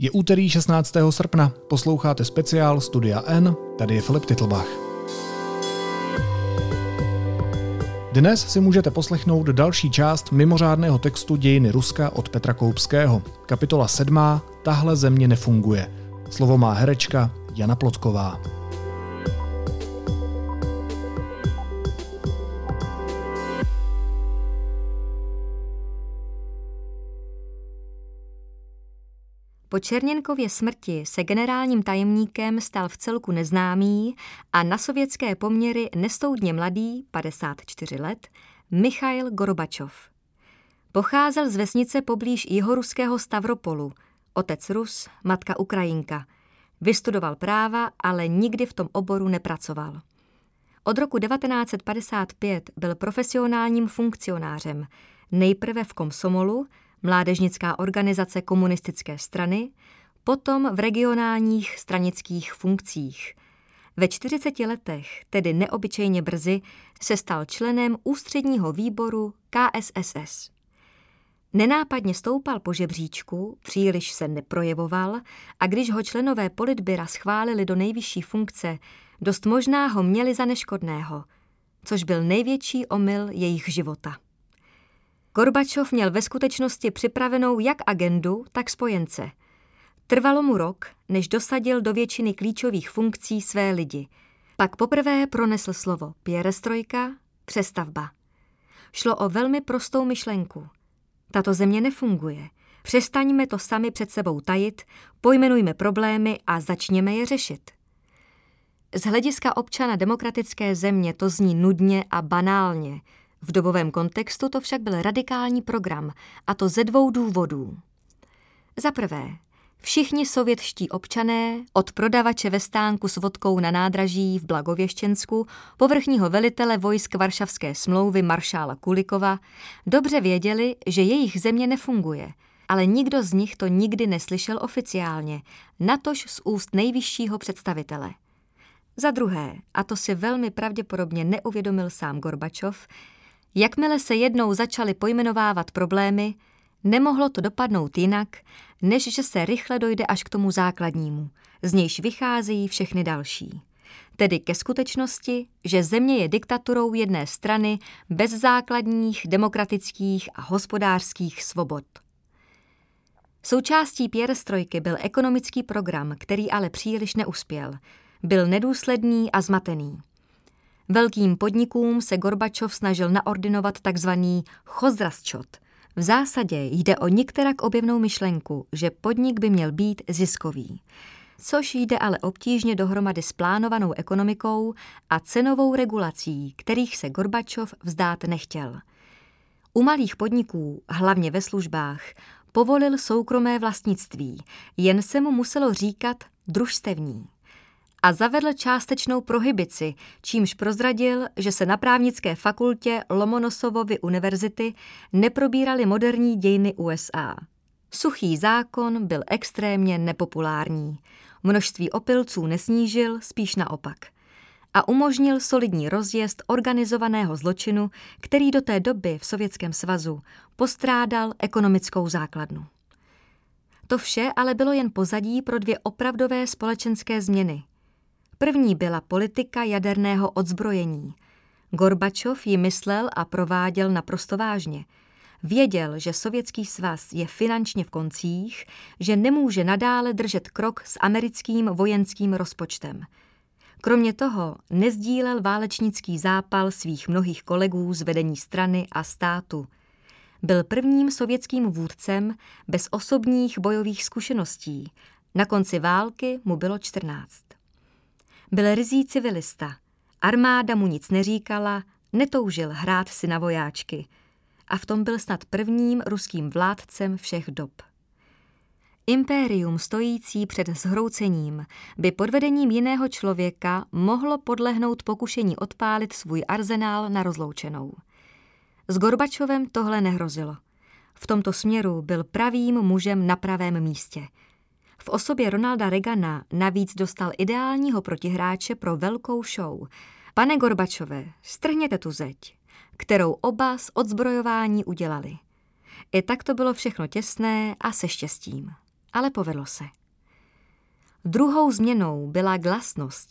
Je úterý 16. srpna, posloucháte speciál Studia N, tady je Filip Titlbach. Dnes si můžete poslechnout další část mimořádného textu Dějiny Ruska od Petra Koupského. Kapitola 7. Tahle země nefunguje. Slovo má herečka Jana Plotková. Po Černěnkově smrti se generálním tajemníkem stal v celku neznámý a na sovětské poměry nestoudně mladý, 54 let, Michail Gorbačov. Pocházel z vesnice poblíž jihoruského Stavropolu, otec Rus, matka Ukrajinka. Vystudoval práva, ale nikdy v tom oboru nepracoval. Od roku 1955 byl profesionálním funkcionářem, nejprve v Komsomolu, mládežnická organizace komunistické strany, potom v regionálních stranických funkcích. Ve 40 letech, tedy neobyčejně brzy, se stal členem ústředního výboru KSSS. Nenápadně stoupal po žebříčku, příliš se neprojevoval a když ho členové politbyra schválili do nejvyšší funkce, dost možná ho měli za neškodného, což byl největší omyl jejich života. Gorbačov měl ve skutečnosti připravenou jak agendu, tak spojence. Trvalo mu rok, než dosadil do většiny klíčových funkcí své lidi. Pak poprvé pronesl slovo pěrestrojka, přestavba. Šlo o velmi prostou myšlenku. Tato země nefunguje. Přestaňme to sami před sebou tajit, pojmenujme problémy a začněme je řešit. Z hlediska občana demokratické země to zní nudně a banálně – v dobovém kontextu to však byl radikální program, a to ze dvou důvodů. Za prvé, všichni sovětští občané, od prodavače ve stánku s vodkou na nádraží v Blagověštěnsku, povrchního velitele vojsk Varšavské smlouvy maršála Kulikova, dobře věděli, že jejich země nefunguje, ale nikdo z nich to nikdy neslyšel oficiálně, natož z úst nejvyššího představitele. Za druhé, a to si velmi pravděpodobně neuvědomil sám Gorbačov, Jakmile se jednou začaly pojmenovávat problémy, nemohlo to dopadnout jinak, než že se rychle dojde až k tomu základnímu, z nějž vycházejí všechny další. Tedy ke skutečnosti, že země je diktaturou jedné strany bez základních demokratických a hospodářských svobod. Součástí pěrestrojky byl ekonomický program, který ale příliš neuspěl. Byl nedůsledný a zmatený. Velkým podnikům se Gorbačov snažil naordinovat takzvaný chozrastčot. V zásadě jde o některak objevnou myšlenku, že podnik by měl být ziskový. Což jde ale obtížně dohromady s plánovanou ekonomikou a cenovou regulací, kterých se Gorbačov vzdát nechtěl. U malých podniků, hlavně ve službách, povolil soukromé vlastnictví, jen se mu muselo říkat družstevní a zavedl částečnou prohibici, čímž prozradil, že se na právnické fakultě Lomonosovovy univerzity neprobíraly moderní dějiny USA. Suchý zákon byl extrémně nepopulární. Množství opilců nesnížil, spíš naopak. A umožnil solidní rozjezd organizovaného zločinu, který do té doby v Sovětském svazu postrádal ekonomickou základnu. To vše ale bylo jen pozadí pro dvě opravdové společenské změny – První byla politika jaderného odzbrojení. Gorbačov ji myslel a prováděl naprosto vážně. Věděl, že Sovětský svaz je finančně v koncích, že nemůže nadále držet krok s americkým vojenským rozpočtem. Kromě toho nezdílel válečnický zápal svých mnohých kolegů z vedení strany a státu. Byl prvním sovětským vůdcem bez osobních bojových zkušeností. Na konci války mu bylo 14. Byl rizí civilista. Armáda mu nic neříkala, netoužil hrát si na vojáčky. A v tom byl snad prvním ruským vládcem všech dob. Impérium stojící před zhroucením by pod vedením jiného člověka mohlo podlehnout pokušení odpálit svůj arzenál na rozloučenou. S Gorbačovem tohle nehrozilo. V tomto směru byl pravým mužem na pravém místě – v osobě Ronalda Reagana navíc dostal ideálního protihráče pro velkou show. Pane Gorbačové, strhněte tu zeď, kterou oba z odzbrojování udělali. I tak to bylo všechno těsné a se štěstím. ale povedlo se. Druhou změnou byla glasnost.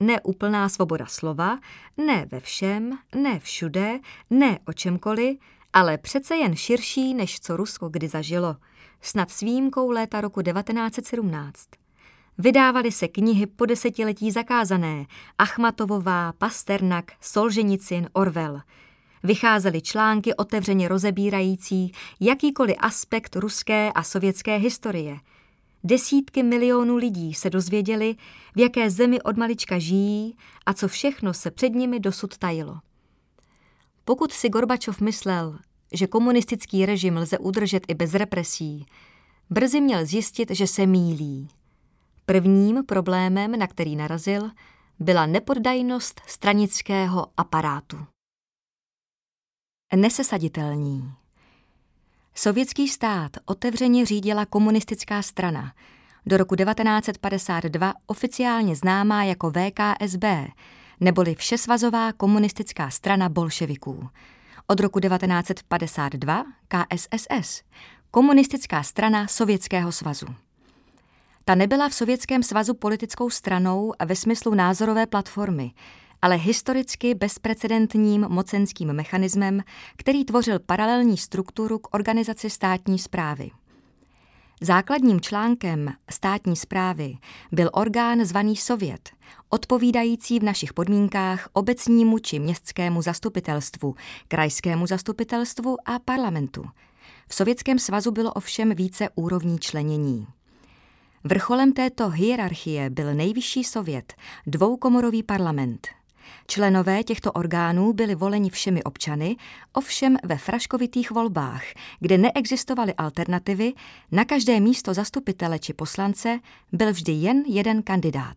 Ne úplná svoboda slova, ne ve všem, ne všude, ne o čemkoliv, ale přece jen širší, než co Rusko kdy zažilo, snad s výjimkou léta roku 1917. Vydávaly se knihy po desetiletí zakázané, Achmatovová, Pasternak, Solženicin, Orwell. Vycházely články otevřeně rozebírající jakýkoliv aspekt ruské a sovětské historie. Desítky milionů lidí se dozvěděli, v jaké zemi od malička žijí a co všechno se před nimi dosud tajilo. Pokud si Gorbačov myslel, že komunistický režim lze udržet i bez represí, brzy měl zjistit, že se mílí. Prvním problémem, na který narazil, byla nepoddajnost stranického aparátu. Nesesaditelní. Sovětský stát otevřeně řídila komunistická strana, do roku 1952 oficiálně známá jako VKSB, neboli Všesvazová komunistická strana bolševiků. Od roku 1952 KSSS, komunistická strana Sovětského svazu. Ta nebyla v Sovětském svazu politickou stranou ve smyslu názorové platformy, ale historicky bezprecedentním mocenským mechanismem, který tvořil paralelní strukturu k organizaci státní zprávy. Základním článkem státní zprávy byl orgán zvaný Sovět, odpovídající v našich podmínkách obecnímu či městskému zastupitelstvu, krajskému zastupitelstvu a parlamentu. V Sovětském svazu bylo ovšem více úrovní členění. Vrcholem této hierarchie byl nejvyšší sovět, dvoukomorový parlament. Členové těchto orgánů byli voleni všemi občany, ovšem ve fraškovitých volbách, kde neexistovaly alternativy, na každé místo zastupitele či poslance byl vždy jen jeden kandidát.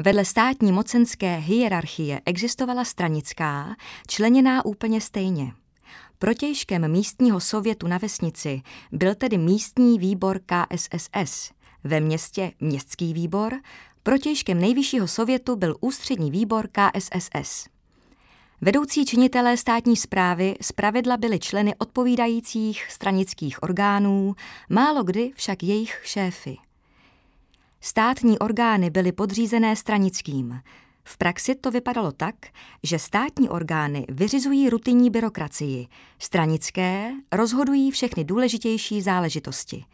Vedle státní mocenské hierarchie existovala stranická, členěná úplně stejně. Protějškem místního sovětu na vesnici byl tedy místní výbor KSSS, ve městě městský výbor, protějškem nejvyššího sovětu byl ústřední výbor KSSS. Vedoucí činitelé státní zprávy zpravidla byli členy odpovídajících stranických orgánů, málo kdy však jejich šéfy. Státní orgány byly podřízené stranickým. V praxi to vypadalo tak, že státní orgány vyřizují rutinní byrokracii, stranické rozhodují všechny důležitější záležitosti.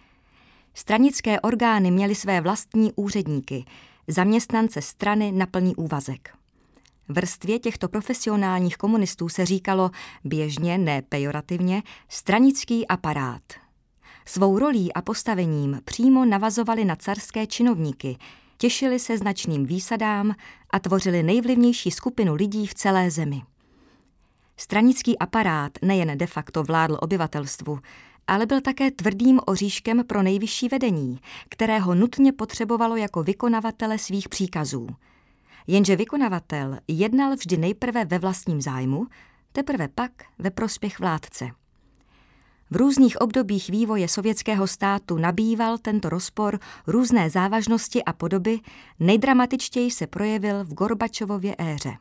Stranické orgány měly své vlastní úředníky, zaměstnance strany na plný úvazek. Vrstvě těchto profesionálních komunistů se říkalo běžně, ne pejorativně, stranický aparát – Svou rolí a postavením přímo navazovali na carské činovníky, těšili se značným výsadám a tvořili nejvlivnější skupinu lidí v celé zemi. Stranický aparát nejen de facto vládl obyvatelstvu, ale byl také tvrdým oříškem pro nejvyšší vedení, kterého nutně potřebovalo jako vykonavatele svých příkazů. Jenže vykonavatel jednal vždy nejprve ve vlastním zájmu, teprve pak ve prospěch vládce. V různých obdobích vývoje sovětského státu nabýval tento rozpor různé závažnosti a podoby, nejdramatičtěji se projevil v Gorbačovově éře.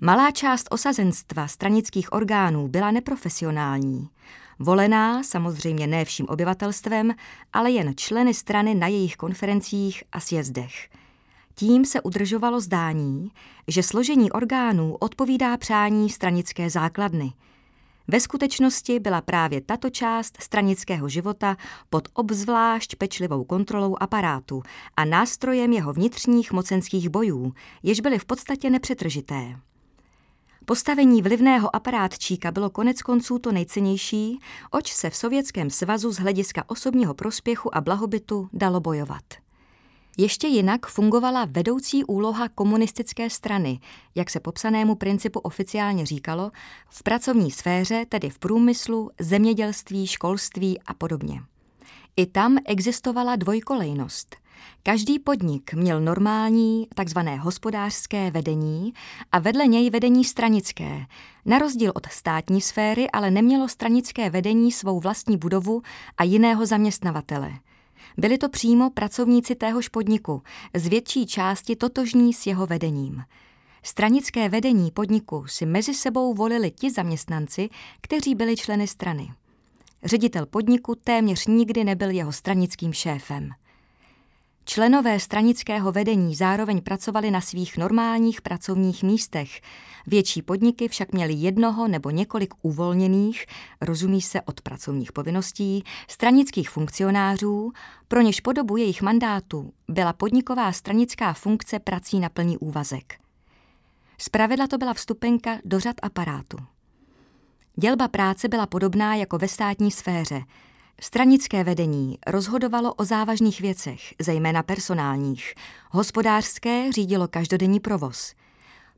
Malá část osazenstva stranických orgánů byla neprofesionální, volená samozřejmě ne vším obyvatelstvem, ale jen členy strany na jejich konferencích a sjezdech. Tím se udržovalo zdání, že složení orgánů odpovídá přání stranické základny – ve skutečnosti byla právě tato část stranického života pod obzvlášť pečlivou kontrolou aparátu a nástrojem jeho vnitřních mocenských bojů, jež byly v podstatě nepřetržité. Postavení vlivného aparátčíka bylo konec konců to nejcennější, oč se v Sovětském svazu z hlediska osobního prospěchu a blahobytu dalo bojovat. Ještě jinak fungovala vedoucí úloha komunistické strany, jak se popsanému principu oficiálně říkalo, v pracovní sféře, tedy v průmyslu, zemědělství, školství a podobně. I tam existovala dvojkolejnost. Každý podnik měl normální, takzvané hospodářské vedení a vedle něj vedení stranické. Na rozdíl od státní sféry ale nemělo stranické vedení svou vlastní budovu a jiného zaměstnavatele – byli to přímo pracovníci téhož podniku, z větší části totožní s jeho vedením. Stranické vedení podniku si mezi sebou volili ti zaměstnanci, kteří byli členy strany. Ředitel podniku téměř nikdy nebyl jeho stranickým šéfem. Členové stranického vedení zároveň pracovali na svých normálních pracovních místech. Větší podniky však měly jednoho nebo několik uvolněných, rozumí se od pracovních povinností, stranických funkcionářů, pro něž po dobu jejich mandátu byla podniková stranická funkce prací na plný úvazek. Zpravidla to byla vstupenka do řad aparátu. Dělba práce byla podobná jako ve státní sféře – Stranické vedení rozhodovalo o závažných věcech, zejména personálních. Hospodářské řídilo každodenní provoz.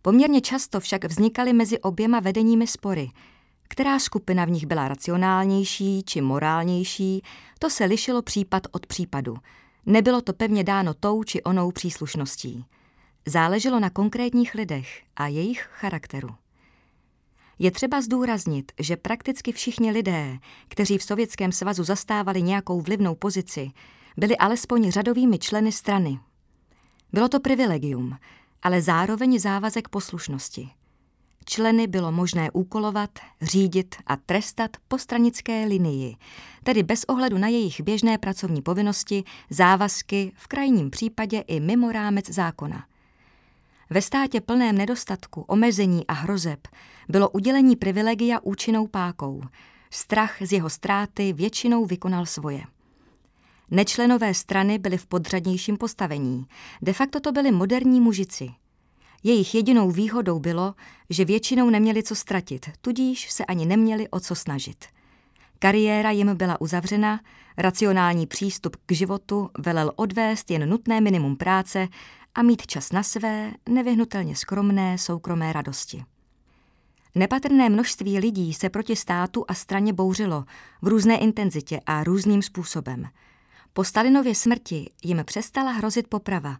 Poměrně často však vznikaly mezi oběma vedeními spory. Která skupina v nich byla racionálnější či morálnější, to se lišilo případ od případu. Nebylo to pevně dáno tou či onou příslušností. Záleželo na konkrétních lidech a jejich charakteru. Je třeba zdůraznit, že prakticky všichni lidé, kteří v Sovětském svazu zastávali nějakou vlivnou pozici, byli alespoň řadovými členy strany. Bylo to privilegium, ale zároveň závazek poslušnosti. Členy bylo možné úkolovat, řídit a trestat po stranické linii, tedy bez ohledu na jejich běžné pracovní povinnosti, závazky, v krajním případě i mimo rámec zákona – ve státě plném nedostatku, omezení a hrozeb bylo udělení privilegia účinnou pákou. Strach z jeho ztráty většinou vykonal svoje. Nečlenové strany byly v podřadnějším postavení. De facto to byli moderní mužici. Jejich jedinou výhodou bylo, že většinou neměli co ztratit, tudíž se ani neměli o co snažit. Kariéra jim byla uzavřena, racionální přístup k životu velel odvést jen nutné minimum práce a mít čas na své, nevyhnutelně skromné, soukromé radosti. Nepatrné množství lidí se proti státu a straně bouřilo v různé intenzitě a různým způsobem. Po Stalinově smrti jim přestala hrozit poprava.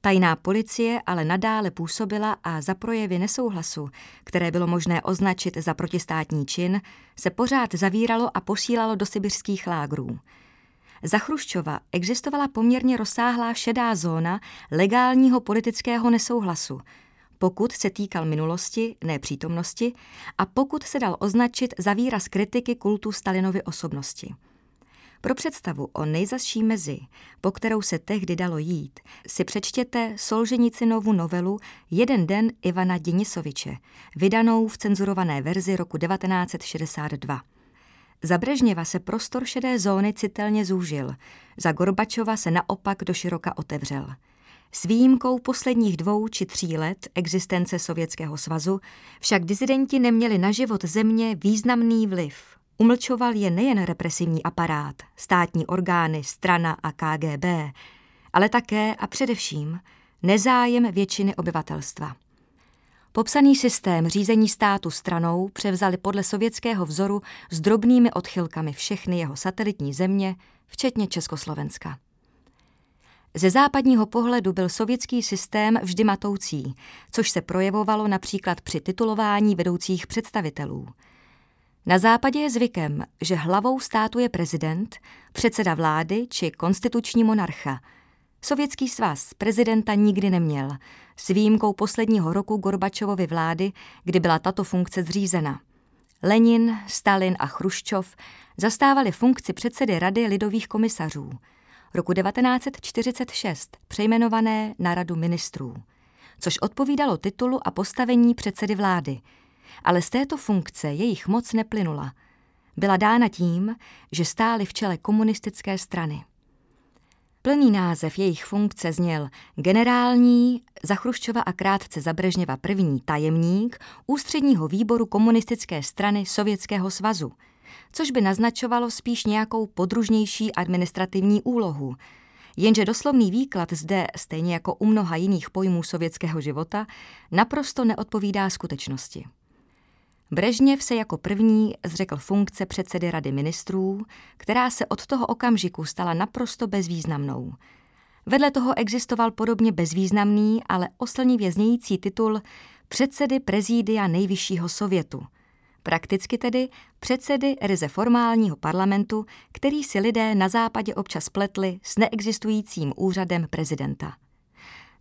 Tajná policie ale nadále působila a za projevy nesouhlasu, které bylo možné označit za protistátní čin, se pořád zavíralo a posílalo do sibirských lágrů. Za Chruščova existovala poměrně rozsáhlá šedá zóna legálního politického nesouhlasu, pokud se týkal minulosti, ne přítomnosti, a pokud se dal označit za výraz kritiky kultu Stalinovy osobnosti. Pro představu o nejzasší mezi, po kterou se tehdy dalo jít, si přečtěte Solženicinovu novelu Jeden den Ivana Dinisoviče, vydanou v cenzurované verzi roku 1962. Za Brežněva se prostor šedé zóny citelně zúžil, za Gorbačova se naopak do široka otevřel. S výjimkou posledních dvou či tří let existence Sovětského svazu však dizidenti neměli na život země významný vliv. Umlčoval je nejen represivní aparát, státní orgány, strana a KGB, ale také a především nezájem většiny obyvatelstva. Popsaný systém řízení státu stranou převzali podle sovětského vzoru s drobnými odchylkami všechny jeho satelitní země, včetně Československa. Ze západního pohledu byl sovětský systém vždy matoucí, což se projevovalo například při titulování vedoucích představitelů. Na západě je zvykem, že hlavou státu je prezident, předseda vlády či konstituční monarcha – Sovětský svaz prezidenta nikdy neměl, s výjimkou posledního roku Gorbačovovy vlády, kdy byla tato funkce zřízena. Lenin, Stalin a Chruščov zastávali funkci předsedy Rady lidových komisařů. Roku 1946 přejmenované na Radu ministrů, což odpovídalo titulu a postavení předsedy vlády. Ale z této funkce jejich moc neplynula. Byla dána tím, že stáli v čele komunistické strany. Plný název jejich funkce zněl generální za Chruščova a krátce za Brežněva první tajemník ústředního výboru komunistické strany Sovětského svazu, což by naznačovalo spíš nějakou podružnější administrativní úlohu. Jenže doslovný výklad zde, stejně jako u mnoha jiných pojmů sovětského života, naprosto neodpovídá skutečnosti. Brežněv se jako první zřekl funkce předsedy rady ministrů, která se od toho okamžiku stala naprosto bezvýznamnou. Vedle toho existoval podobně bezvýznamný, ale oslnivě znějící titul předsedy prezídia nejvyššího sovětu. Prakticky tedy předsedy ryze formálního parlamentu, který si lidé na západě občas pletli s neexistujícím úřadem prezidenta.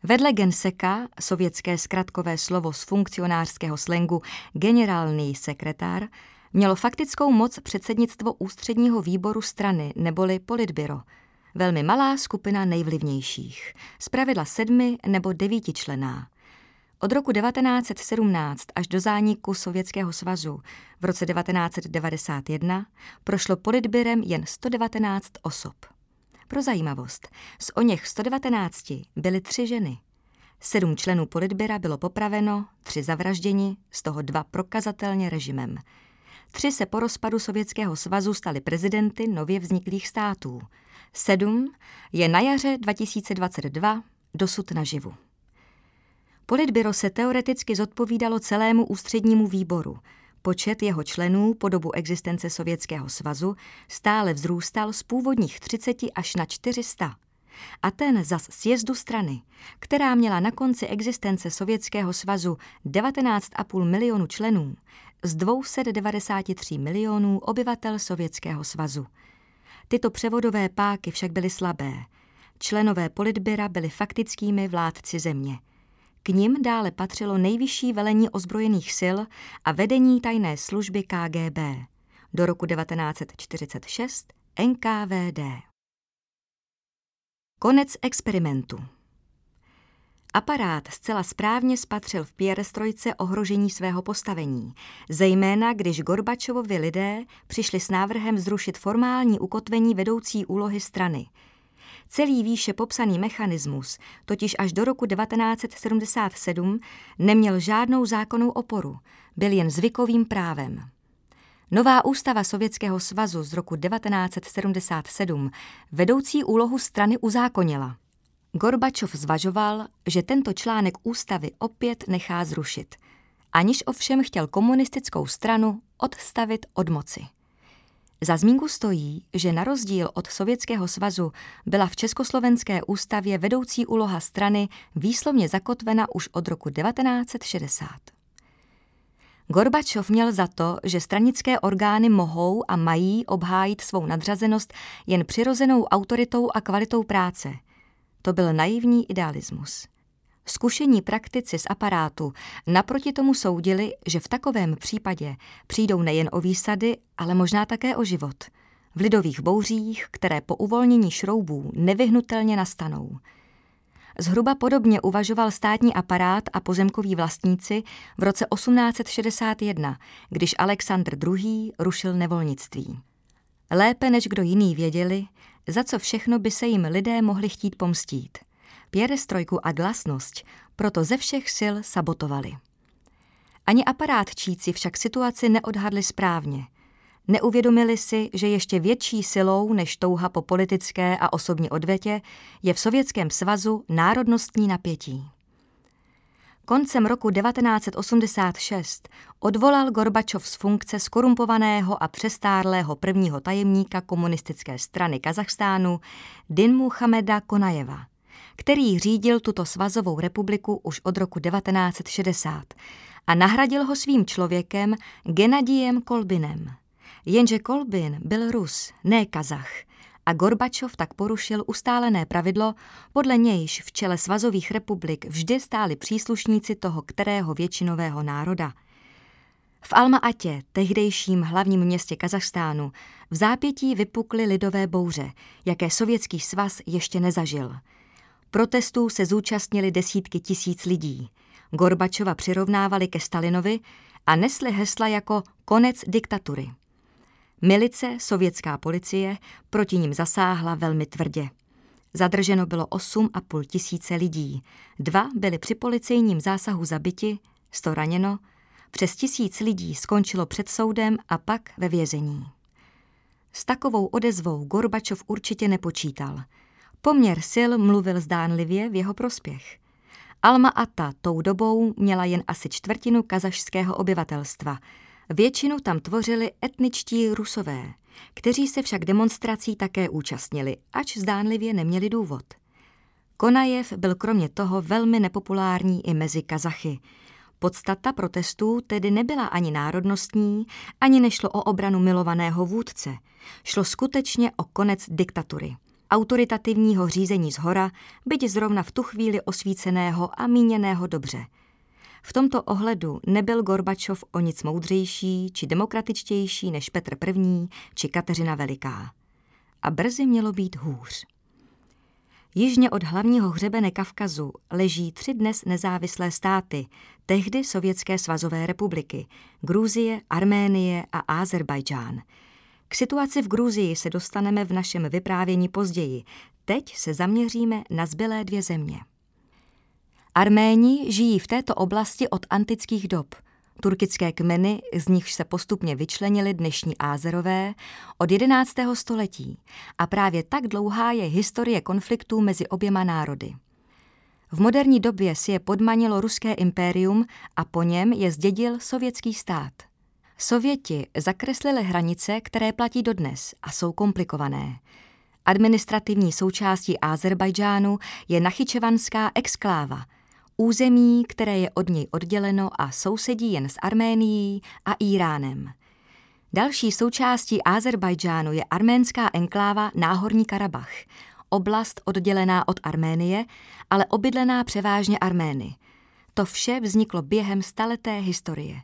Vedle genseka, sovětské zkratkové slovo z funkcionářského slengu generální sekretár, Mělo faktickou moc předsednictvo ústředního výboru strany neboli politbyro, velmi malá skupina nejvlivnějších, zpravidla sedmi nebo devíti člená. Od roku 1917 až do zániku Sovětského svazu v roce 1991 prošlo politbyrem jen 119 osob. Pro zajímavost, z o něch 119 byly tři ženy. Sedm členů politbyra bylo popraveno, tři zavražděni, z toho dva prokazatelně režimem. Tři se po rozpadu Sovětského svazu stali prezidenty nově vzniklých států. Sedm je na jaře 2022 dosud naživu. Politbyro se teoreticky zodpovídalo celému ústřednímu výboru. Počet jeho členů po dobu existence Sovětského svazu stále vzrůstal z původních 30 až na 400. A ten zas sjezdu strany, která měla na konci existence Sovětského svazu 19,5 milionu členů z 293 milionů obyvatel Sovětského svazu. Tyto převodové páky však byly slabé. Členové politbyra byli faktickými vládci země – k nim dále patřilo nejvyšší velení ozbrojených sil a vedení tajné služby KGB. Do roku 1946 NKVD. Konec experimentu. Aparát zcela správně spatřil v Pěrestrojce ohrožení svého postavení, zejména když Gorbačovovi lidé přišli s návrhem zrušit formální ukotvení vedoucí úlohy strany – Celý výše popsaný mechanismus totiž až do roku 1977 neměl žádnou zákonnou oporu, byl jen zvykovým právem. Nová ústava Sovětského svazu z roku 1977 vedoucí úlohu strany uzákonila. Gorbačov zvažoval, že tento článek ústavy opět nechá zrušit, aniž ovšem chtěl komunistickou stranu odstavit od moci. Za zmínku stojí, že na rozdíl od Sovětského svazu byla v Československé ústavě vedoucí úloha strany výslovně zakotvena už od roku 1960. Gorbačov měl za to, že stranické orgány mohou a mají obhájit svou nadřazenost jen přirozenou autoritou a kvalitou práce. To byl naivní idealismus. Zkušení praktici z aparátu naproti tomu soudili, že v takovém případě přijdou nejen o výsady, ale možná také o život. V lidových bouřích, které po uvolnění šroubů nevyhnutelně nastanou. Zhruba podobně uvažoval státní aparát a pozemkoví vlastníci v roce 1861, když Alexandr II. rušil nevolnictví. Lépe než kdo jiný věděli, za co všechno by se jim lidé mohli chtít pomstít – pěrestrojku a glasnost proto ze všech sil sabotovali. Ani aparátčíci však situaci neodhadli správně. Neuvědomili si, že ještě větší silou než touha po politické a osobní odvetě je v Sovětském svazu národnostní napětí. Koncem roku 1986 odvolal Gorbačov z funkce skorumpovaného a přestárlého prvního tajemníka komunistické strany Kazachstánu Din Hameda Konajeva – který řídil tuto svazovou republiku už od roku 1960 a nahradil ho svým člověkem Genadijem Kolbinem. Jenže Kolbin byl Rus, ne Kazach, a Gorbačov tak porušil ustálené pravidlo, podle nějž v čele svazových republik vždy stáli příslušníci toho kterého většinového národa. V Alma-Atě, tehdejším hlavním městě Kazachstánu, v zápětí vypukly lidové bouře, jaké sovětský svaz ještě nezažil – Protestů se zúčastnili desítky tisíc lidí. Gorbačova přirovnávali ke Stalinovi a nesli hesla jako konec diktatury. Milice, sovětská policie, proti ním zasáhla velmi tvrdě. Zadrženo bylo 8,5 tisíce lidí. Dva byli při policejním zásahu zabiti, sto raněno, přes tisíc lidí skončilo před soudem a pak ve vězení. S takovou odezvou Gorbačov určitě nepočítal – Poměr sil mluvil zdánlivě v jeho prospěch. Alma Ata tou dobou měla jen asi čtvrtinu kazašského obyvatelstva. Většinu tam tvořili etničtí rusové, kteří se však demonstrací také účastnili, ač zdánlivě neměli důvod. Konajev byl kromě toho velmi nepopulární i mezi Kazachy. Podstata protestů tedy nebyla ani národnostní, ani nešlo o obranu milovaného vůdce. Šlo skutečně o konec diktatury autoritativního řízení z hora, byť zrovna v tu chvíli osvíceného a míněného dobře. V tomto ohledu nebyl Gorbačov o nic moudřejší či demokratičtější než Petr I. či Kateřina Veliká. A brzy mělo být hůř. Jižně od hlavního hřebene Kavkazu leží tři dnes nezávislé státy, tehdy Sovětské svazové republiky, Gruzie, Arménie a Azerbajdžán. K situaci v Gruzii se dostaneme v našem vyprávění později. Teď se zaměříme na zbylé dvě země. Arméni žijí v této oblasti od antických dob. Turkické kmeny, z nichž se postupně vyčlenili dnešní Ázerové, od 11. století a právě tak dlouhá je historie konfliktů mezi oběma národy. V moderní době si je podmanilo ruské impérium a po něm je zdědil sovětský stát. Sověti zakreslili hranice, které platí dodnes a jsou komplikované. Administrativní součástí Azerbajdžánu je Nachyčevanská exkláva – území, které je od něj odděleno a sousedí jen s Arménií a Iránem. Další součástí Azerbajdžánu je arménská enkláva Náhorní Karabach, oblast oddělená od Arménie, ale obydlená převážně Armény. To vše vzniklo během staleté historie.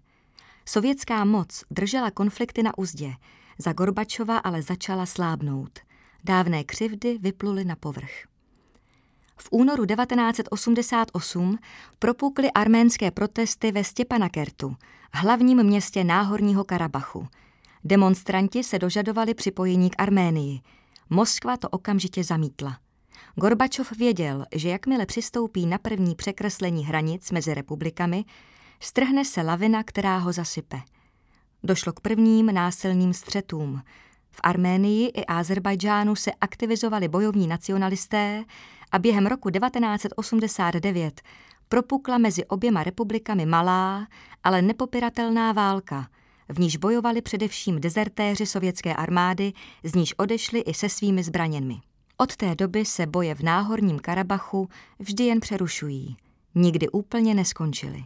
Sovětská moc držela konflikty na úzdě, za Gorbačova ale začala slábnout. Dávné křivdy vypluly na povrch. V únoru 1988 propukly arménské protesty ve Stěpanakertu, hlavním městě Náhorního Karabachu. Demonstranti se dožadovali připojení k Arménii. Moskva to okamžitě zamítla. Gorbačov věděl, že jakmile přistoupí na první překreslení hranic mezi republikami, strhne se lavina, která ho zasype. Došlo k prvním násilným střetům. V Arménii i Azerbajdžánu se aktivizovali bojovní nacionalisté a během roku 1989 propukla mezi oběma republikami malá, ale nepopiratelná válka, v níž bojovali především dezertéři sovětské armády, z níž odešli i se svými zbraněmi. Od té doby se boje v náhorním Karabachu vždy jen přerušují, nikdy úplně neskončily.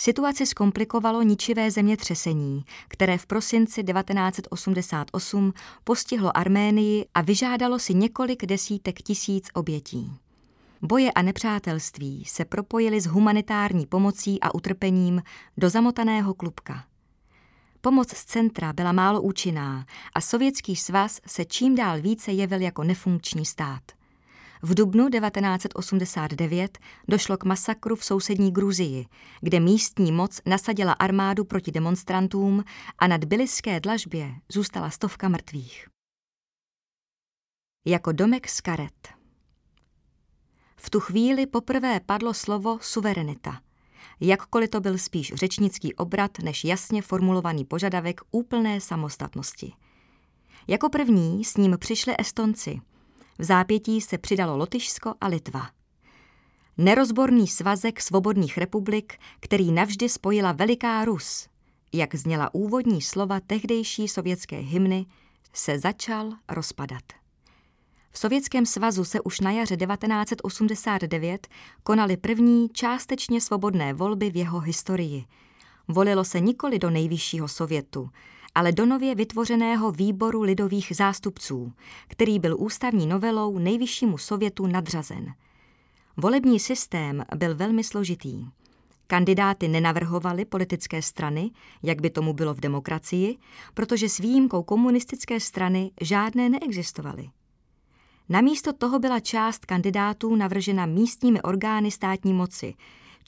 Situaci zkomplikovalo ničivé zemětřesení, které v prosinci 1988 postihlo Arménii a vyžádalo si několik desítek tisíc obětí. Boje a nepřátelství se propojily s humanitární pomocí a utrpením do zamotaného klubka. Pomoc z centra byla málo účinná a Sovětský svaz se čím dál více jevil jako nefunkční stát. V dubnu 1989 došlo k masakru v sousední Gruzii, kde místní moc nasadila armádu proti demonstrantům a nad Biliské dlažbě zůstala stovka mrtvých. Jako domek z karet. V tu chvíli poprvé padlo slovo suverenita. Jakkoliv to byl spíš řečnický obrat než jasně formulovaný požadavek úplné samostatnosti. Jako první s ním přišli Estonci – v zápětí se přidalo Lotyšsko a Litva. Nerozborný svazek svobodných republik, který navždy spojila Veliká Rus, jak zněla úvodní slova tehdejší sovětské hymny, se začal rozpadat. V Sovětském svazu se už na jaře 1989 konaly první částečně svobodné volby v jeho historii. Volilo se nikoli do nejvyššího sovětu, ale do nově vytvořeného výboru lidových zástupců, který byl ústavní novelou nejvyššímu sovětu nadřazen. Volební systém byl velmi složitý. Kandidáty nenavrhovaly politické strany, jak by tomu bylo v demokracii, protože s výjimkou komunistické strany žádné neexistovaly. Namísto toho byla část kandidátů navržena místními orgány státní moci,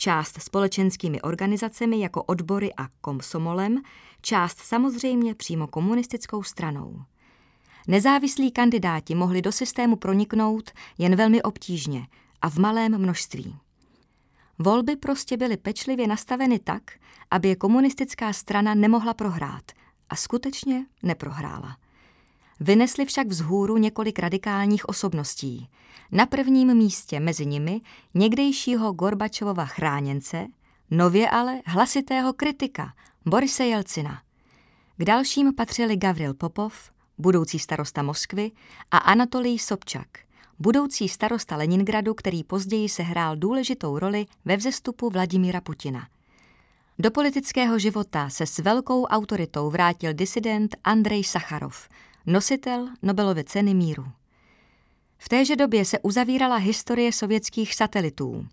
část společenskými organizacemi jako odbory a komsomolem, část samozřejmě přímo komunistickou stranou. Nezávislí kandidáti mohli do systému proniknout jen velmi obtížně a v malém množství. Volby prostě byly pečlivě nastaveny tak, aby je komunistická strana nemohla prohrát a skutečně neprohrála. Vynesli však vzhůru několik radikálních osobností. Na prvním místě mezi nimi někdejšího Gorbačovova chráněnce, nově ale hlasitého kritika Borise Jelcina. K dalším patřili Gavril Popov, budoucí starosta Moskvy, a Anatolij Sobčak, budoucí starosta Leningradu, který později sehrál důležitou roli ve vzestupu Vladimíra Putina. Do politického života se s velkou autoritou vrátil disident Andrej Sacharov – nositel Nobelovy ceny míru. V téže době se uzavírala historie sovětských satelitů.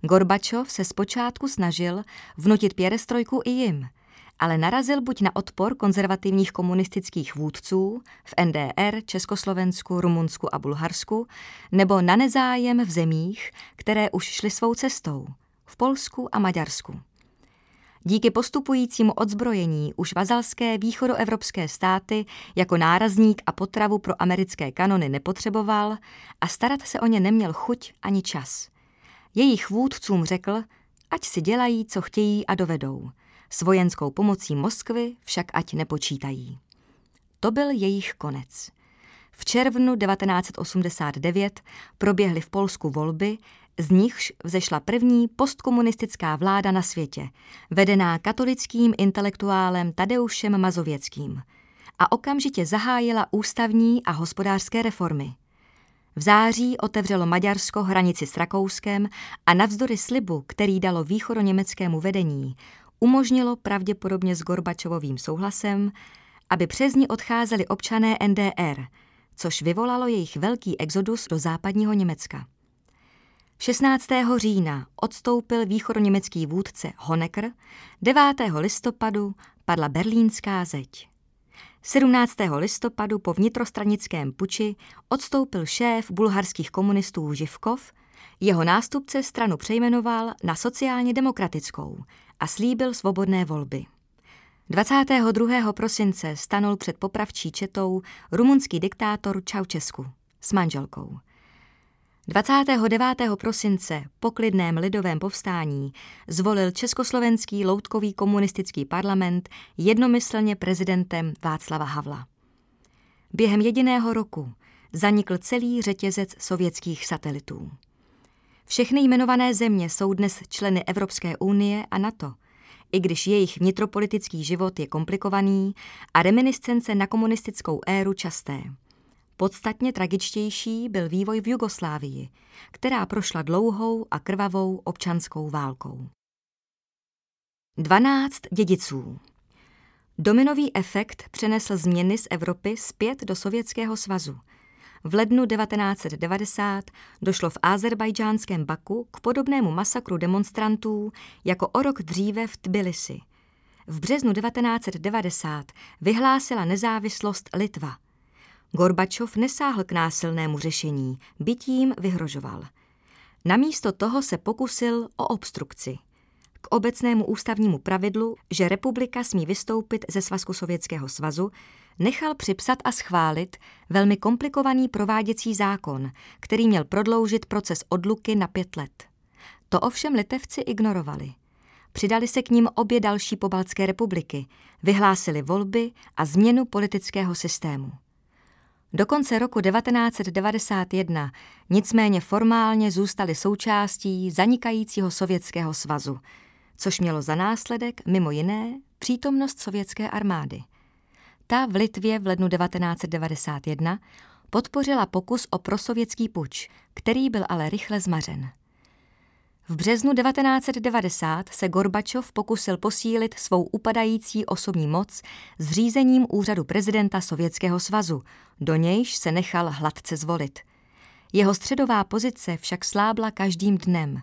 Gorbačov se zpočátku snažil vnutit pěrestrojku i jim, ale narazil buď na odpor konzervativních komunistických vůdců v NDR, Československu, Rumunsku a Bulharsku, nebo na nezájem v zemích, které už šly svou cestou, v Polsku a Maďarsku. Díky postupujícímu odzbrojení už vazalské východoevropské státy jako nárazník a potravu pro americké kanony nepotřeboval a starat se o ně neměl chuť ani čas. Jejich vůdcům řekl, ať si dělají, co chtějí a dovedou. S vojenskou pomocí Moskvy však ať nepočítají. To byl jejich konec. V červnu 1989 proběhly v Polsku volby, z nichž vzešla první postkomunistická vláda na světě, vedená katolickým intelektuálem Tadeušem Mazověckým a okamžitě zahájila ústavní a hospodářské reformy. V září otevřelo Maďarsko hranici s Rakouskem a navzdory slibu, který dalo východoněmeckému vedení, umožnilo pravděpodobně s Gorbačovovým souhlasem, aby přes ní odcházeli občané NDR, což vyvolalo jejich velký exodus do západního Německa. 16. října odstoupil východoněmecký vůdce Honecker, 9. listopadu padla berlínská zeď. 17. listopadu po vnitrostranickém puči odstoupil šéf bulharských komunistů Živkov, jeho nástupce stranu přejmenoval na sociálně demokratickou a slíbil svobodné volby. 22. prosince stanul před popravčí četou rumunský diktátor Čaučesku s manželkou. 29. prosince po klidném lidovém povstání zvolil Československý loutkový komunistický parlament jednomyslně prezidentem Václava Havla. Během jediného roku zanikl celý řetězec sovětských satelitů. Všechny jmenované země jsou dnes členy Evropské unie a NATO, i když jejich vnitropolitický život je komplikovaný a reminiscence na komunistickou éru časté. Podstatně tragičtější byl vývoj v Jugoslávii, která prošla dlouhou a krvavou občanskou válkou. 12 dědiců Dominový efekt přenesl změny z Evropy zpět do Sovětského svazu. V lednu 1990 došlo v azerbajdžánském Baku k podobnému masakru demonstrantů jako o rok dříve v Tbilisi. V březnu 1990 vyhlásila nezávislost Litva – Gorbačov nesáhl k násilnému řešení, bytím vyhrožoval. Namísto toho se pokusil o obstrukci. K obecnému ústavnímu pravidlu, že republika smí vystoupit ze Svazku Sovětského svazu, nechal připsat a schválit velmi komplikovaný prováděcí zákon, který měl prodloužit proces odluky na pět let. To ovšem litevci ignorovali. Přidali se k ním obě další pobaltské republiky, vyhlásili volby a změnu politického systému. Do konce roku 1991 nicméně formálně zůstaly součástí zanikajícího Sovětského svazu, což mělo za následek mimo jiné přítomnost sovětské armády. Ta v Litvě v lednu 1991 podpořila pokus o prosovětský puč, který byl ale rychle zmařen. V březnu 1990 se Gorbačov pokusil posílit svou upadající osobní moc zřízením úřadu prezidenta Sovětského svazu, do nějž se nechal hladce zvolit. Jeho středová pozice však slábla každým dnem.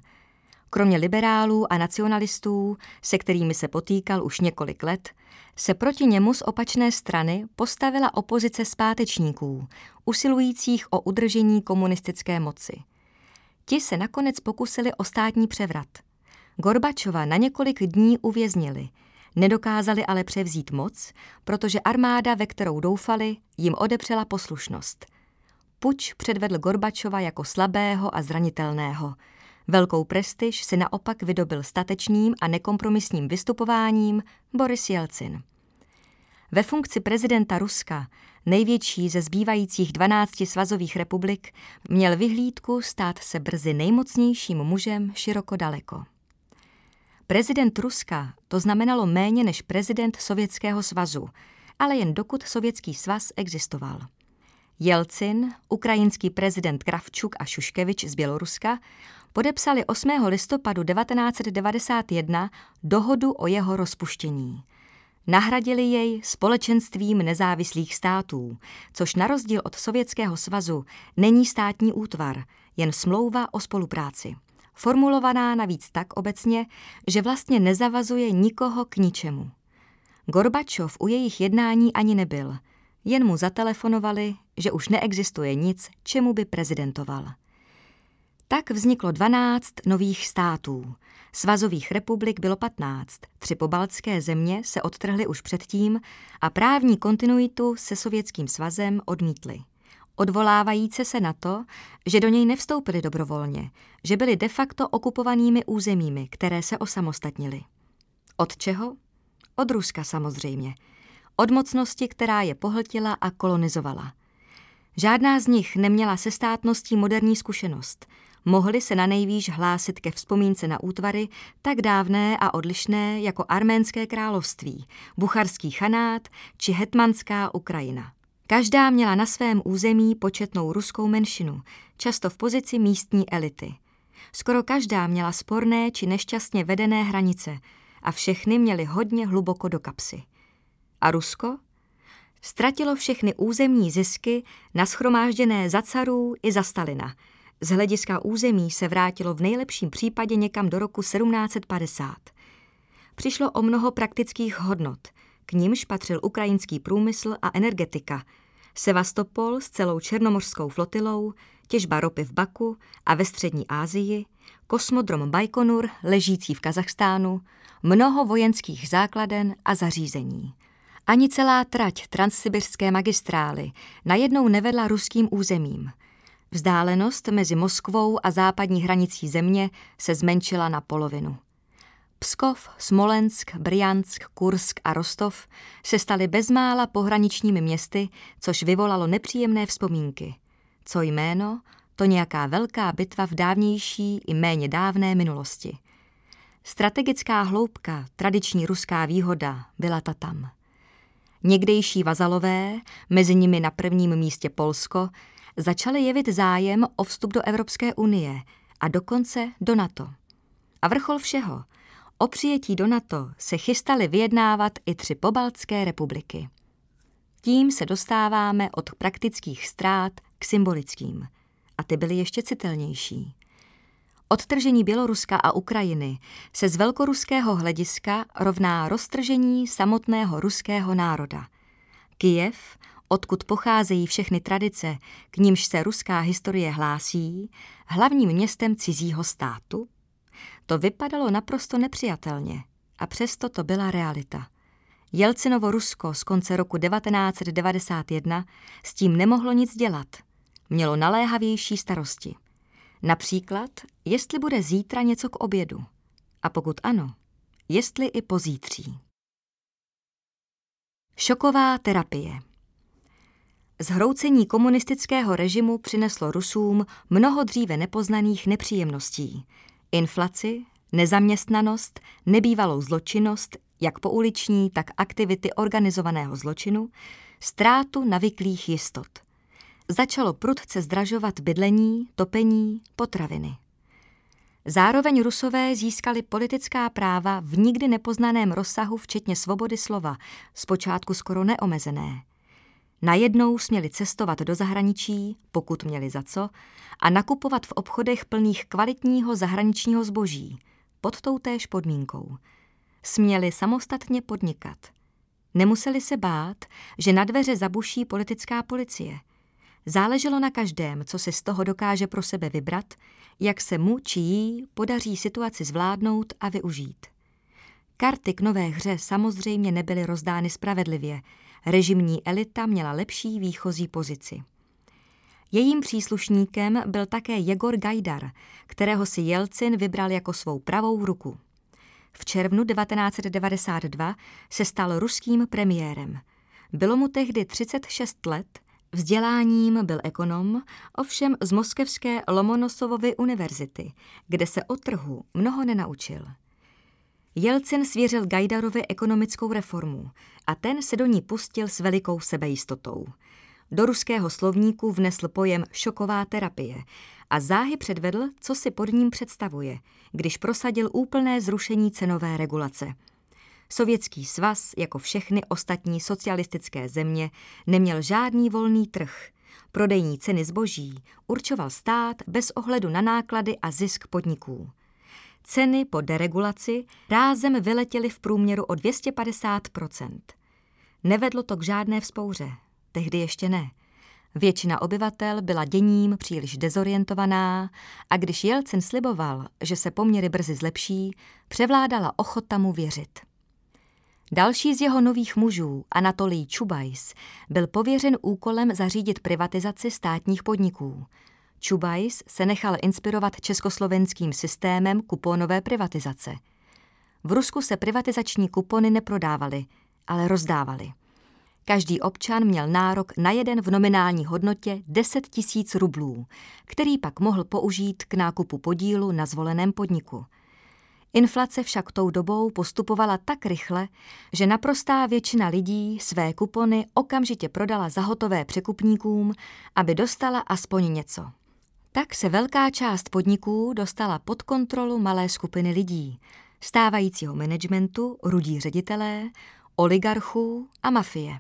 Kromě liberálů a nacionalistů, se kterými se potýkal už několik let, se proti němu z opačné strany postavila opozice zpátečníků, usilujících o udržení komunistické moci. Ti se nakonec pokusili o státní převrat. Gorbačova na několik dní uvěznili, nedokázali ale převzít moc, protože armáda, ve kterou doufali, jim odepřela poslušnost. Puč předvedl Gorbačova jako slabého a zranitelného. Velkou prestiž si naopak vydobil statečným a nekompromisním vystupováním Boris Jelcin. Ve funkci prezidenta Ruska, největší ze zbývajících 12 svazových republik, měl vyhlídku stát se brzy nejmocnějším mužem široko daleko. Prezident Ruska to znamenalo méně než prezident Sovětského svazu, ale jen dokud Sovětský svaz existoval. Jelcin, ukrajinský prezident Kravčuk a Šuškevič z Běloruska podepsali 8. listopadu 1991 dohodu o jeho rozpuštění. Nahradili jej společenstvím nezávislých států, což na rozdíl od Sovětského svazu není státní útvar, jen smlouva o spolupráci. formulovaná navíc tak obecně, že vlastně nezavazuje nikoho k ničemu. Gorbačov u jejich jednání ani nebyl, jen mu zatelefonovali, že už neexistuje nic, čemu by prezidentoval. Tak vzniklo 12 nových států. Svazových republik bylo 15, tři pobaltské země se odtrhly už předtím a právní kontinuitu se Sovětským svazem odmítly. Odvolávajíce se na to, že do něj nevstoupili dobrovolně, že byli de facto okupovanými územími, které se osamostatnily. Od čeho? Od Ruska samozřejmě. Od mocnosti, která je pohltila a kolonizovala. Žádná z nich neměla se státností moderní zkušenost – mohli se na nejvýš hlásit ke vzpomínce na útvary tak dávné a odlišné jako arménské království, bucharský chanát či hetmanská Ukrajina. Každá měla na svém území početnou ruskou menšinu, často v pozici místní elity. Skoro každá měla sporné či nešťastně vedené hranice a všechny měly hodně hluboko do kapsy. A Rusko? Ztratilo všechny územní zisky naschromážděné za carů i za Stalina – z hlediska území se vrátilo v nejlepším případě někam do roku 1750. Přišlo o mnoho praktických hodnot, k nímž patřil ukrajinský průmysl a energetika, Sevastopol s celou černomořskou flotilou, těžba ropy v Baku a ve střední Asii, kosmodrom Bajkonur ležící v Kazachstánu, mnoho vojenských základen a zařízení. Ani celá trať transsibirské magistrály najednou nevedla ruským územím – Vzdálenost mezi Moskvou a západní hranicí země se zmenšila na polovinu. Pskov, Smolensk, Briansk, Kursk a Rostov se staly bezmála pohraničními městy, což vyvolalo nepříjemné vzpomínky. Co jméno, to nějaká velká bitva v dávnější i méně dávné minulosti. Strategická hloubka, tradiční ruská výhoda byla ta tam. Někdejší vazalové, mezi nimi na prvním místě Polsko, začaly jevit zájem o vstup do Evropské unie a dokonce do NATO. A vrchol všeho, o přijetí do NATO se chystaly vyjednávat i tři pobaltské republiky. Tím se dostáváme od praktických ztrát k symbolickým. A ty byly ještě citelnější. Odtržení Běloruska a Ukrajiny se z velkoruského hlediska rovná roztržení samotného ruského národa. Kijev odkud pocházejí všechny tradice, k nímž se ruská historie hlásí, hlavním městem cizího státu? To vypadalo naprosto nepřijatelně a přesto to byla realita. Jelcinovo Rusko z konce roku 1991 s tím nemohlo nic dělat. Mělo naléhavější starosti. Například, jestli bude zítra něco k obědu. A pokud ano, jestli i pozítří. Šoková terapie Zhroucení komunistického režimu přineslo Rusům mnoho dříve nepoznaných nepříjemností. Inflaci, nezaměstnanost, nebývalou zločinnost, jak pouliční, tak aktivity organizovaného zločinu, ztrátu navyklých jistot. Začalo prudce zdražovat bydlení, topení, potraviny. Zároveň Rusové získali politická práva v nikdy nepoznaném rozsahu, včetně svobody slova, zpočátku skoro neomezené. Najednou směli cestovat do zahraničí, pokud měli za co, a nakupovat v obchodech plných kvalitního zahraničního zboží, pod tou též podmínkou. Směli samostatně podnikat. Nemuseli se bát, že na dveře zabuší politická policie. Záleželo na každém, co se z toho dokáže pro sebe vybrat, jak se mu či jí podaří situaci zvládnout a využít. Karty k nové hře samozřejmě nebyly rozdány spravedlivě, režimní elita měla lepší výchozí pozici. Jejím příslušníkem byl také Jegor Gajdar, kterého si Jelcin vybral jako svou pravou ruku. V červnu 1992 se stal ruským premiérem. Bylo mu tehdy 36 let, vzděláním byl ekonom, ovšem z moskevské Lomonosovovy univerzity, kde se o trhu mnoho nenaučil. Jelcin svěřil Gajdarovi ekonomickou reformu a ten se do ní pustil s velikou sebejistotou. Do ruského slovníku vnesl pojem šoková terapie a záhy předvedl, co si pod ním představuje, když prosadil úplné zrušení cenové regulace. Sovětský svaz, jako všechny ostatní socialistické země, neměl žádný volný trh. prodejní ceny zboží, určoval stát bez ohledu na náklady a zisk podniků. Ceny po deregulaci rázem vyletěly v průměru o 250% Nevedlo to k žádné vzpouře. Tehdy ještě ne. Většina obyvatel byla děním příliš dezorientovaná a když Jelcin sliboval, že se poměry brzy zlepší, převládala ochota mu věřit. Další z jeho nových mužů, Anatolij Čubajs, byl pověřen úkolem zařídit privatizaci státních podniků. Čubajs se nechal inspirovat československým systémem kuponové privatizace. V Rusku se privatizační kupony neprodávaly, ale rozdávaly. Každý občan měl nárok na jeden v nominální hodnotě 10 tisíc rublů, který pak mohl použít k nákupu podílu na zvoleném podniku. Inflace však tou dobou postupovala tak rychle, že naprostá většina lidí své kupony okamžitě prodala zahotové překupníkům, aby dostala aspoň něco. Tak se velká část podniků dostala pod kontrolu malé skupiny lidí, stávajícího managementu, rudí ředitelé, oligarchů a mafie.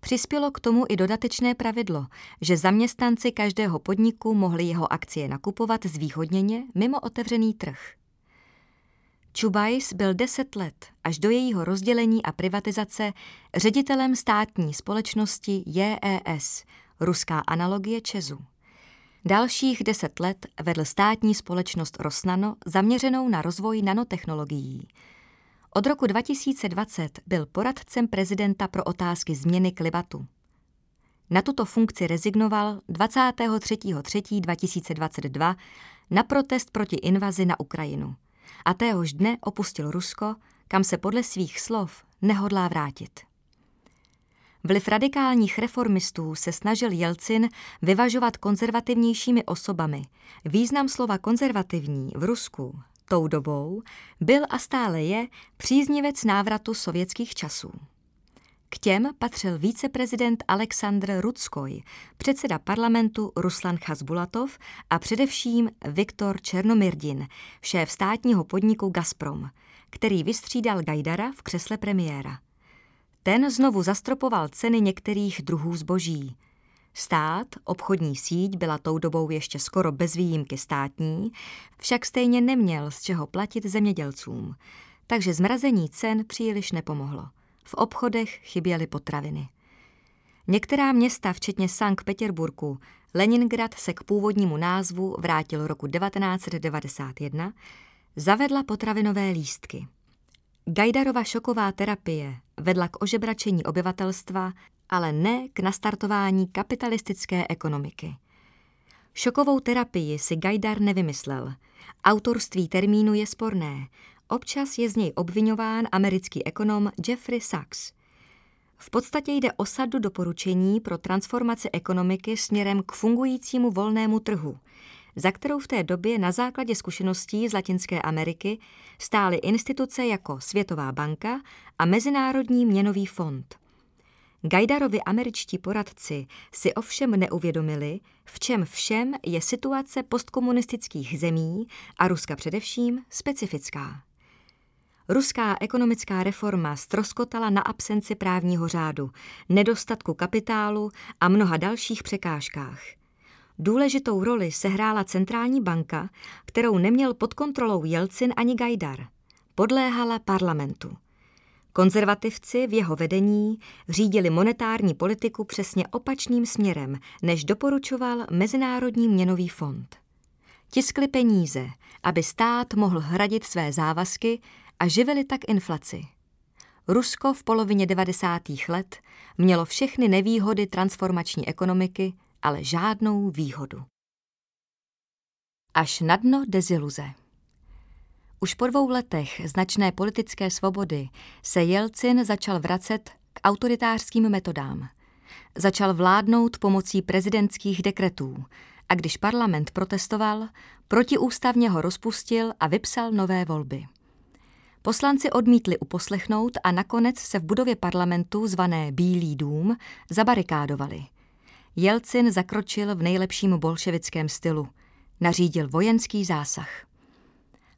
Přispělo k tomu i dodatečné pravidlo, že zaměstnanci každého podniku mohli jeho akcie nakupovat zvýhodněně mimo otevřený trh. Čubajs byl deset let až do jejího rozdělení a privatizace ředitelem státní společnosti JES, ruská analogie Česu. Dalších deset let vedl státní společnost Rosnano zaměřenou na rozvoj nanotechnologií – od roku 2020 byl poradcem prezidenta pro otázky změny klimatu. Na tuto funkci rezignoval 23.3.2022 na protest proti invazi na Ukrajinu a téhož dne opustil Rusko, kam se podle svých slov nehodlá vrátit. Vliv radikálních reformistů se snažil Jelcin vyvažovat konzervativnějšími osobami. Význam slova konzervativní v Rusku tou dobou byl a stále je příznivec návratu sovětských časů. K těm patřil viceprezident Aleksandr Rudskoj, předseda parlamentu Ruslan Chasbulatov a především Viktor Černomirdin, šéf státního podniku Gazprom, který vystřídal Gajdara v křesle premiéra. Ten znovu zastropoval ceny některých druhů zboží – Stát, obchodní síť byla tou dobou ještě skoro bez výjimky státní, však stejně neměl z čeho platit zemědělcům, takže zmrazení cen příliš nepomohlo. V obchodech chyběly potraviny. Některá města, včetně Sankt Petěrburku, Leningrad se k původnímu názvu vrátil roku 1991, zavedla potravinové lístky. Gajdarova šoková terapie vedla k ožebračení obyvatelstva ale ne k nastartování kapitalistické ekonomiky. Šokovou terapii si Gajdar nevymyslel. Autorství termínu je sporné. Občas je z něj obvinován americký ekonom Jeffrey Sachs. V podstatě jde o sadu doporučení pro transformaci ekonomiky směrem k fungujícímu volnému trhu, za kterou v té době na základě zkušeností z Latinské Ameriky stály instituce jako Světová banka a Mezinárodní měnový fond – Gajdarovi američtí poradci si ovšem neuvědomili, v čem všem je situace postkomunistických zemí a Ruska především specifická. Ruská ekonomická reforma stroskotala na absenci právního řádu, nedostatku kapitálu a mnoha dalších překážkách. Důležitou roli sehrála centrální banka, kterou neměl pod kontrolou Jelcin ani Gajdar. Podléhala parlamentu. Konzervativci v jeho vedení řídili monetární politiku přesně opačným směrem, než doporučoval Mezinárodní měnový fond. Tiskli peníze, aby stát mohl hradit své závazky a živili tak inflaci. Rusko v polovině 90. let mělo všechny nevýhody transformační ekonomiky, ale žádnou výhodu. Až na dno deziluze. Už po dvou letech značné politické svobody se Jelcin začal vracet k autoritářským metodám. Začal vládnout pomocí prezidentských dekretů a když parlament protestoval, protiústavně ho rozpustil a vypsal nové volby. Poslanci odmítli uposlechnout a nakonec se v budově parlamentu zvané Bílý dům zabarikádovali. Jelcin zakročil v nejlepším bolševickém stylu. Nařídil vojenský zásah.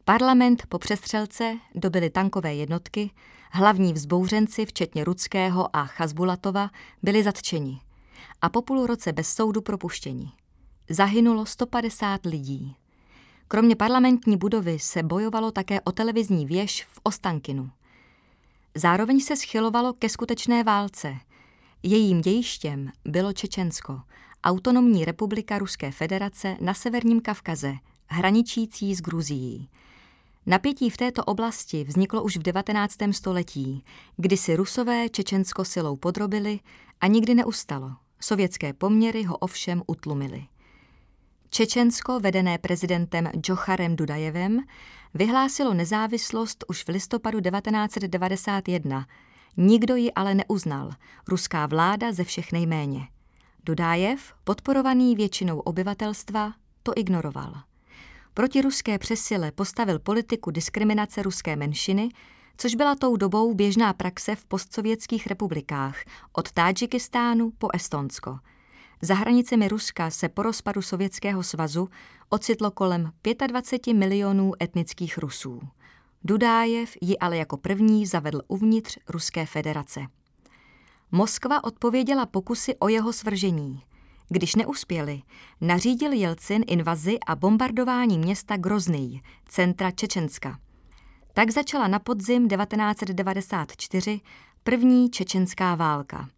Parlament po přestřelce dobili tankové jednotky, hlavní vzbouřenci, včetně Rudského a Chazbulatova, byli zatčeni. a po půl roce bez soudu propuštěni. Zahynulo 150 lidí. Kromě parlamentní budovy se bojovalo také o televizní věž v Ostankinu. Zároveň se schylovalo ke skutečné válce. Jejím dějištěm bylo Čečensko, autonomní republika Ruské federace na severním Kavkaze, hraničící s Gruzií. Napětí v této oblasti vzniklo už v 19. století, kdy si Rusové Čečensko silou podrobili a nikdy neustalo. Sovětské poměry ho ovšem utlumily. Čečensko, vedené prezidentem Džocharem Dudajevem, vyhlásilo nezávislost už v listopadu 1991. Nikdo ji ale neuznal, ruská vláda ze všech nejméně. Dudajev, podporovaný většinou obyvatelstva, to ignoroval. Proti ruské přesile postavil politiku diskriminace ruské menšiny, což byla tou dobou běžná praxe v postsovětských republikách, od Tádžikistánu po Estonsko – za hranicemi Ruska se po rozpadu Sovětského svazu ocitlo kolem 25 milionů etnických Rusů. Dudájev ji ale jako první zavedl uvnitř Ruské federace. Moskva odpověděla pokusy o jeho svržení. Když neuspěli, nařídil Jelcin invazi a bombardování města Grozný, centra Čečenska. Tak začala na podzim 1994 první čečenská válka.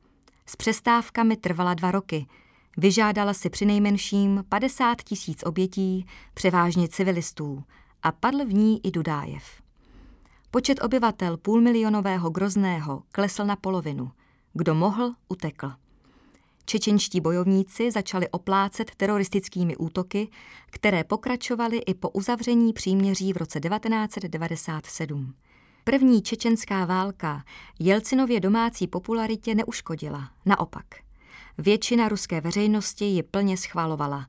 S přestávkami trvala dva roky – Vyžádala si přinejmenším 50 tisíc obětí, převážně civilistů, a padl v ní i Dudájev. Počet obyvatel půlmilionového Grozného klesl na polovinu. Kdo mohl, utekl. Čečenští bojovníci začali oplácet teroristickými útoky, které pokračovaly i po uzavření příměří v roce 1997. První čečenská válka Jelcinově domácí popularitě neuškodila, naopak – Většina ruské veřejnosti ji plně schvalovala.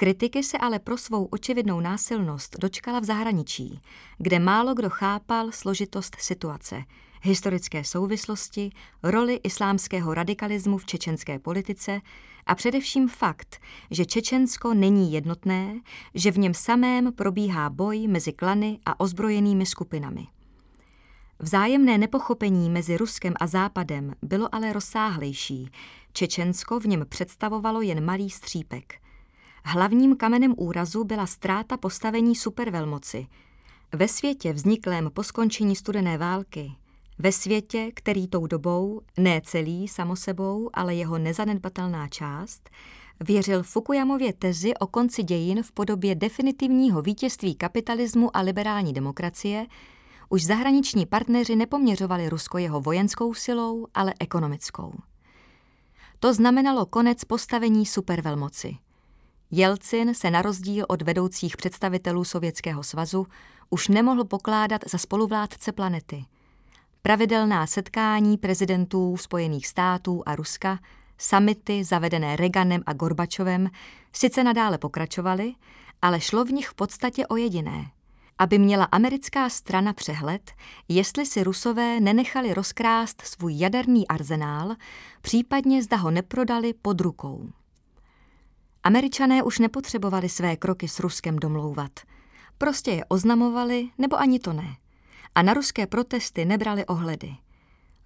Kritiky se ale pro svou očividnou násilnost dočkala v zahraničí, kde málo kdo chápal složitost situace, historické souvislosti, roli islámského radikalismu v čečenské politice a především fakt, že Čečensko není jednotné, že v něm samém probíhá boj mezi klany a ozbrojenými skupinami. Vzájemné nepochopení mezi Ruskem a Západem bylo ale rozsáhlejší. Čečensko v něm představovalo jen malý střípek. Hlavním kamenem úrazu byla ztráta postavení supervelmoci. Ve světě vzniklém po skončení studené války, ve světě, který tou dobou, ne celý samosebou, ale jeho nezanedbatelná část, věřil Fukuyamově tezi o konci dějin v podobě definitivního vítězství kapitalismu a liberální demokracie, už zahraniční partneři nepoměřovali Rusko jeho vojenskou silou, ale ekonomickou. To znamenalo konec postavení supervelmoci. Jelcin se na rozdíl od vedoucích představitelů Sovětského svazu už nemohl pokládat za spoluvládce planety. Pravidelná setkání prezidentů Spojených států a Ruska, samity zavedené Reganem a Gorbačovem, sice nadále pokračovaly, ale šlo v nich v podstatě o jediné – aby měla americká strana přehled, jestli si Rusové nenechali rozkrást svůj jaderný arzenál, případně zda ho neprodali pod rukou. Američané už nepotřebovali své kroky s Ruskem domlouvat. Prostě je oznamovali, nebo ani to ne. A na ruské protesty nebrali ohledy.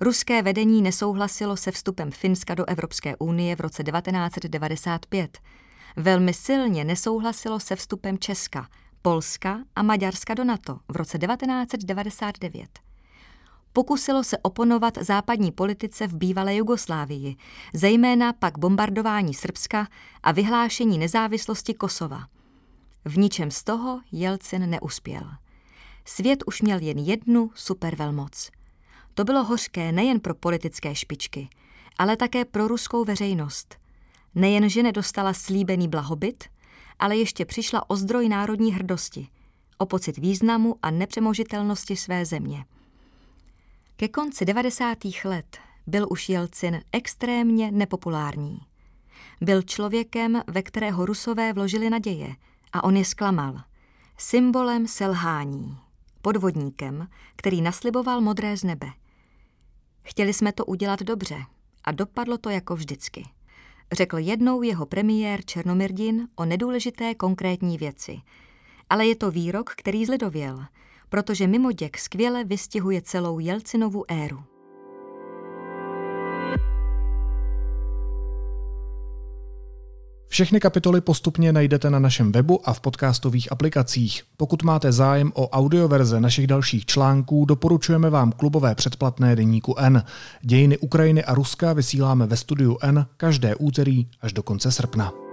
Ruské vedení nesouhlasilo se vstupem Finska do Evropské unie v roce 1995. Velmi silně nesouhlasilo se vstupem Česka – Polska a Maďarska do NATO v roce 1999. Pokusilo se oponovat západní politice v bývalé Jugoslávii, zejména pak bombardování Srbska a vyhlášení nezávislosti Kosova. V ničem z toho Jelcin neuspěl. Svět už měl jen jednu supervelmoc. To bylo hořké nejen pro politické špičky, ale také pro ruskou veřejnost. Nejenže nedostala slíbený blahobyt, ale ještě přišla o zdroj národní hrdosti, o pocit významu a nepřemožitelnosti své země. Ke konci 90. let byl už Jelcin extrémně nepopulární. Byl člověkem, ve kterého Rusové vložili naděje a on je zklamal. Symbolem selhání. Podvodníkem, který nasliboval modré z nebe. Chtěli jsme to udělat dobře a dopadlo to jako vždycky řekl jednou jeho premiér Černomirdin o nedůležité konkrétní věci. Ale je to výrok, který zlidověl, protože mimoděk skvěle vystihuje celou Jelcinovu éru. Všechny kapitoly postupně najdete na našem webu a v podcastových aplikacích. Pokud máte zájem o audioverze našich dalších článků, doporučujeme vám klubové předplatné deníku N. Dějiny Ukrajiny a Ruska vysíláme ve studiu N každé úterý až do konce srpna.